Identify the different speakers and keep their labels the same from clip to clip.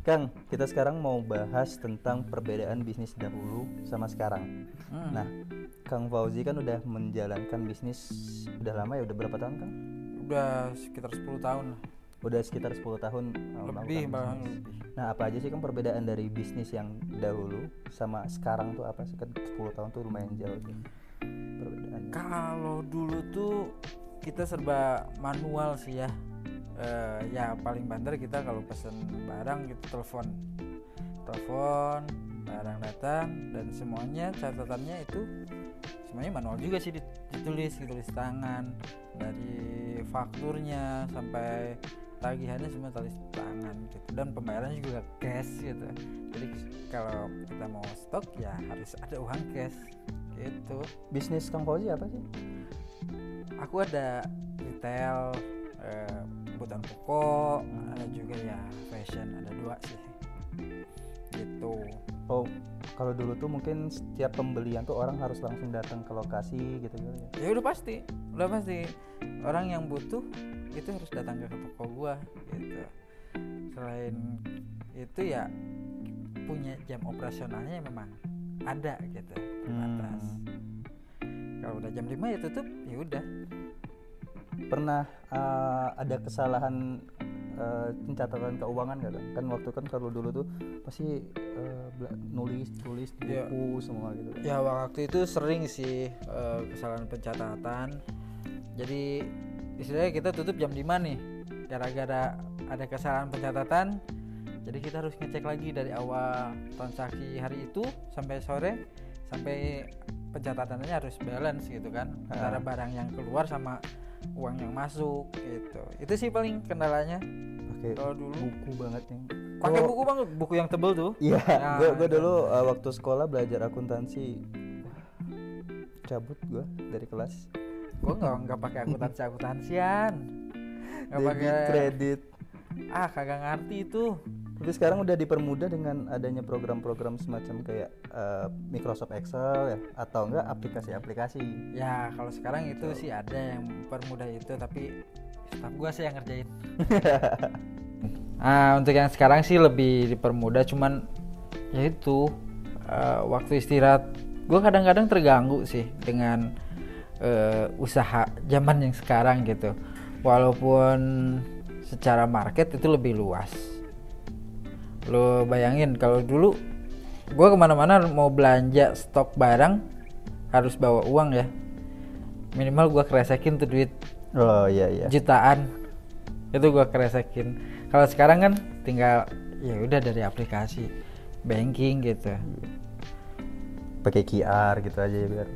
Speaker 1: Kang, kita sekarang mau bahas tentang perbedaan bisnis dahulu sama sekarang.
Speaker 2: Hmm.
Speaker 1: Nah, Kang Fauzi kan udah menjalankan bisnis udah lama ya, udah berapa tahun Kang?
Speaker 2: udah sekitar 10 tahun lah.
Speaker 1: Udah sekitar 10 tahun
Speaker 2: lebih lebih
Speaker 1: Nah, apa aja sih Kang perbedaan dari bisnis yang dahulu sama sekarang tuh apa sih? Kan 10 tahun tuh lumayan jauh tuh. Perbedaannya.
Speaker 2: kalau dulu tuh kita serba manual sih ya Eh, ya paling banter kita kalau pesen barang gitu telepon. Telepon barang datang dan semuanya catatannya itu semuanya manual juga sih dit- ditulis ditulis tangan dari fakturnya sampai tagihannya semua tulis tangan gitu. Dan pembayaran juga cash gitu. Jadi kalau kita mau stok ya harus ada uang cash gitu.
Speaker 1: Bisnis Kang Fauzi apa sih?
Speaker 2: aku ada retail eh, kebutuhan pokok ada juga ya fashion ada dua sih. Gitu.
Speaker 1: Oh, kalau dulu tuh mungkin setiap pembelian tuh orang harus langsung datang ke lokasi gitu gitu ya.
Speaker 2: ya udah pasti udah pasti. Orang yang butuh itu harus datang ke toko gua gitu. Selain itu ya punya jam operasionalnya memang ada gitu terbatas. Kalau udah jam 5 ya tutup ya udah
Speaker 1: pernah uh, ada kesalahan uh, pencatatan keuangan gak kan? Kan waktu kan kalau dulu tuh pasti uh, nulis tulis
Speaker 2: Iya.
Speaker 1: buku semua gitu. kan.
Speaker 2: Ya waktu itu sering sih eh, kesalahan pencatatan. Jadi istilahnya kita tutup jam 5 nih. Gara-gara ada kesalahan pencatatan. Jadi kita harus ngecek lagi dari awal transaksi hari itu sampai sore sampai pencatatannya harus balance gitu kan antara
Speaker 1: Ah.
Speaker 2: barang yang keluar sama uang yang masuk gitu. Itu sih paling kendalanya
Speaker 1: Pakai
Speaker 2: kalau dulu.
Speaker 1: buku banget nih.
Speaker 2: Pakai buku banget, buku yang tebel tuh.
Speaker 1: Iya,
Speaker 2: Ya,
Speaker 1: gue dulu uh, waktu sekolah belajar akuntansi cabut gue dari kelas.
Speaker 2: Gue nggak nggak pakai akuntansi akuntansian. Nggak pakai
Speaker 1: kredit.
Speaker 2: ah kagak ngerti itu
Speaker 1: Tapi sekarang udah dipermudah dengan adanya program-program semacam kayak uh, Microsoft Excel ya atau enggak aplikasi-aplikasi.
Speaker 2: ya kalau sekarang itu sih ada yang mempermudah itu tapi staff gua sih yang ngerjain. Ah untuk yang sekarang sih lebih dipermudah cuman ya itu eh, waktu istirahat. Gua kadang-kadang terganggu sih dengan eh, usaha zaman yang sekarang gitu. Walaupun secara market itu lebih luas lo bayangin kalau dulu gue ke mana-mana mau belanja stok barang harus bawa uang ya. Minimal gue keresekin tuh duit.
Speaker 1: Oh iya iya.
Speaker 2: jutaan. Itu gue keresekin. Kalau sekarang kan tinggal ya udah dari aplikasi banking gitu.
Speaker 1: Pakai QR gitu aja ya biar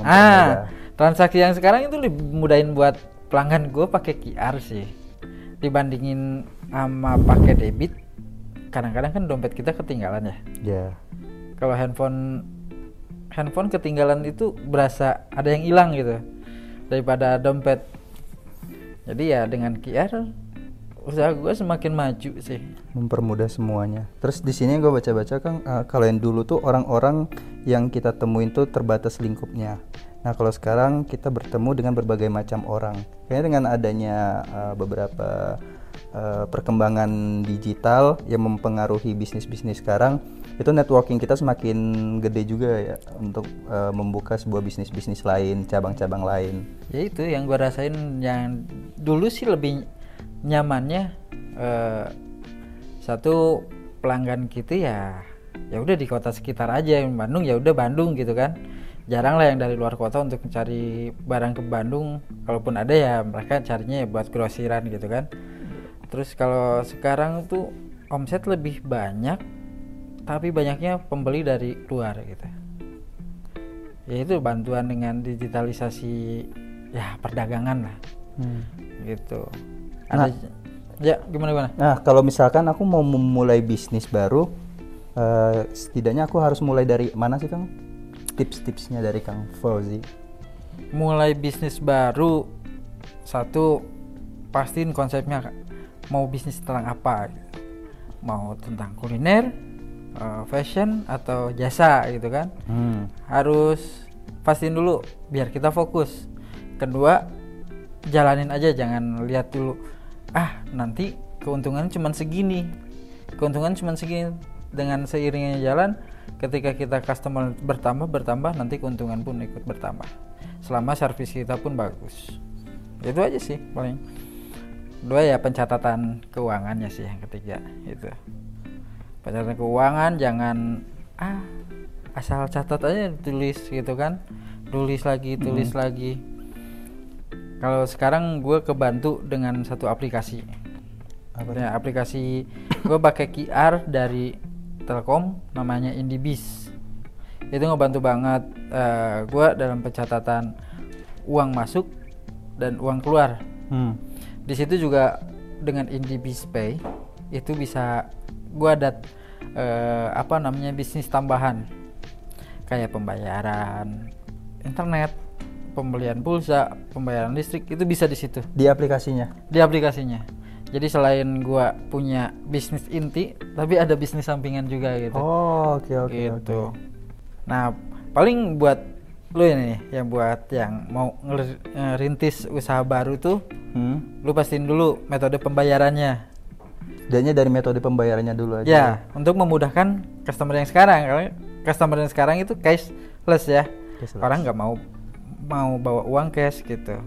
Speaker 2: ah transaksi yang sekarang itu lebih mudahin buat pelanggan gue pakai QR sih. Dibandingin sama pakai debit kadang-kadang kan dompet kita ketinggalan ya
Speaker 1: ya
Speaker 2: kalau handphone handphone ketinggalan itu berasa ada yang hilang gitu daripada dompet jadi ya dengan QR usaha gue semakin maju sih
Speaker 1: mempermudah semuanya. Terus di sini gue baca-baca kan eh, kalau yang dulu tuh orang-orang yang kita temuin tuh terbatas lingkupnya. Nah kalau sekarang kita bertemu dengan berbagai macam orang. Kayaknya dengan adanya eh, beberapa eh, perkembangan digital yang mempengaruhi bisnis-bisnis sekarang, itu networking kita semakin gede juga ya untuk eh, membuka sebuah bisnis-bisnis lain, cabang-cabang lain.
Speaker 2: ya itu yang gue rasain yang dulu sih lebih nyamannya eh, satu pelanggan kita ya ya udah di kota sekitar aja yang Bandung ya udah Bandung gitu kan jarang lah yang dari luar kota untuk mencari barang ke Bandung kalaupun ada ya mereka carinya ya buat grosiran gitu kan terus kalau sekarang tuh omset lebih banyak tapi banyaknya pembeli dari luar gitu. Ya itu bantuan dengan digitalisasi ya perdagangan lah. Gitu. Ada ya gimana gimana?
Speaker 1: Nah, kalau misalkan aku mau memulai bisnis baru, eh, setidaknya aku harus mulai dari mana sih, Kang? Tips-tipsnya dari Kang Fauzi.
Speaker 2: mulai bisnis baru satu pastiin konsepnya mau bisnis tentang apa? Gitu. mau tentang kuliner eh, fashion atau jasa gitu kan?
Speaker 1: Hmm.
Speaker 2: harus pastiin dulu biar kita fokus. Kedua jalanin aja jangan lihat dulu ah nanti keuntungannya cuma segini. Keuntungan cuma segini dengan seiringnya jalan ketika kita customer bertambah bertambah nanti keuntungan pun ikut bertambah. Selama servis kita pun bagus. Itu aja sih paling dua ya pencatatan keuangannya sih yang ketiga itu. Pencatatan keuangan jangan ah asal catat aja tulis gitu kan. Tulis lagi tulis lagi. Kalau sekarang gue kebantu dengan satu aplikasi.
Speaker 1: Apa
Speaker 2: ya aplikasi gue pakai QR dari Telkom namanya Indibis. Itu ngebantu banget gue dalam pencatatan uang masuk dan uang keluar.
Speaker 1: Hmm.
Speaker 2: Di situ juga dengan Indibis Pay itu bisa gua ada eh, apa namanya bisnis tambahan. Kayak pembayaran internet pembelian pulsa pembayaran listrik itu bisa di situ.
Speaker 1: Di aplikasinya.
Speaker 2: di aplikasinya. Jadi selain gua punya bisnis inti tapi ada bisnis sampingan juga gitu.
Speaker 1: Oh, oke oke
Speaker 2: gitu.
Speaker 1: Oke.
Speaker 2: nah paling buat lu ini yang buat yang mau ngerintis usaha baru tuh
Speaker 1: Hmm.
Speaker 2: lu pastiin dulu metode pembayarannya
Speaker 1: Dannya dari metode pembayarannya dulu aja.
Speaker 2: ya untuk memudahkan customer yang sekarang karena customer yang sekarang itu cashless ya
Speaker 1: Cashless.
Speaker 2: orang nggak mau mau bawa uang cash gitu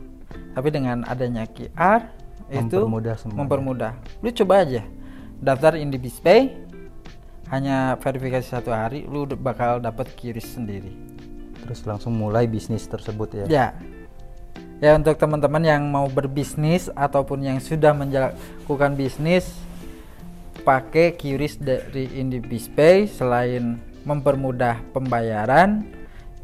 Speaker 2: tapi dengan adanya QR itu
Speaker 1: Mempermudah semuanya.
Speaker 2: mempermudah lu coba aja daftar Indibispay hanya verifikasi satu hari lu bakal dapat kiris sendiri
Speaker 1: Terus langsung mulai bisnis tersebut ya.
Speaker 2: Ya. Ya untuk teman-teman yang mau berbisnis ataupun yang sudah melakukan bisnis pakai QRIS dari Indibispay selain mempermudah pembayaran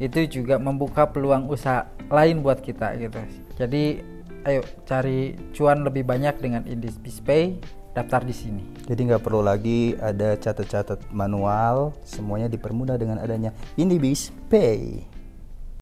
Speaker 2: itu juga membuka peluang usaha lain buat kita gitu. Jadi ayo cari cuan lebih banyak dengan Indibispay daftar di sini.
Speaker 1: Jadi nggak perlu lagi ada catat-catat manual, semuanya dipermudah dengan adanya Indibis Pay.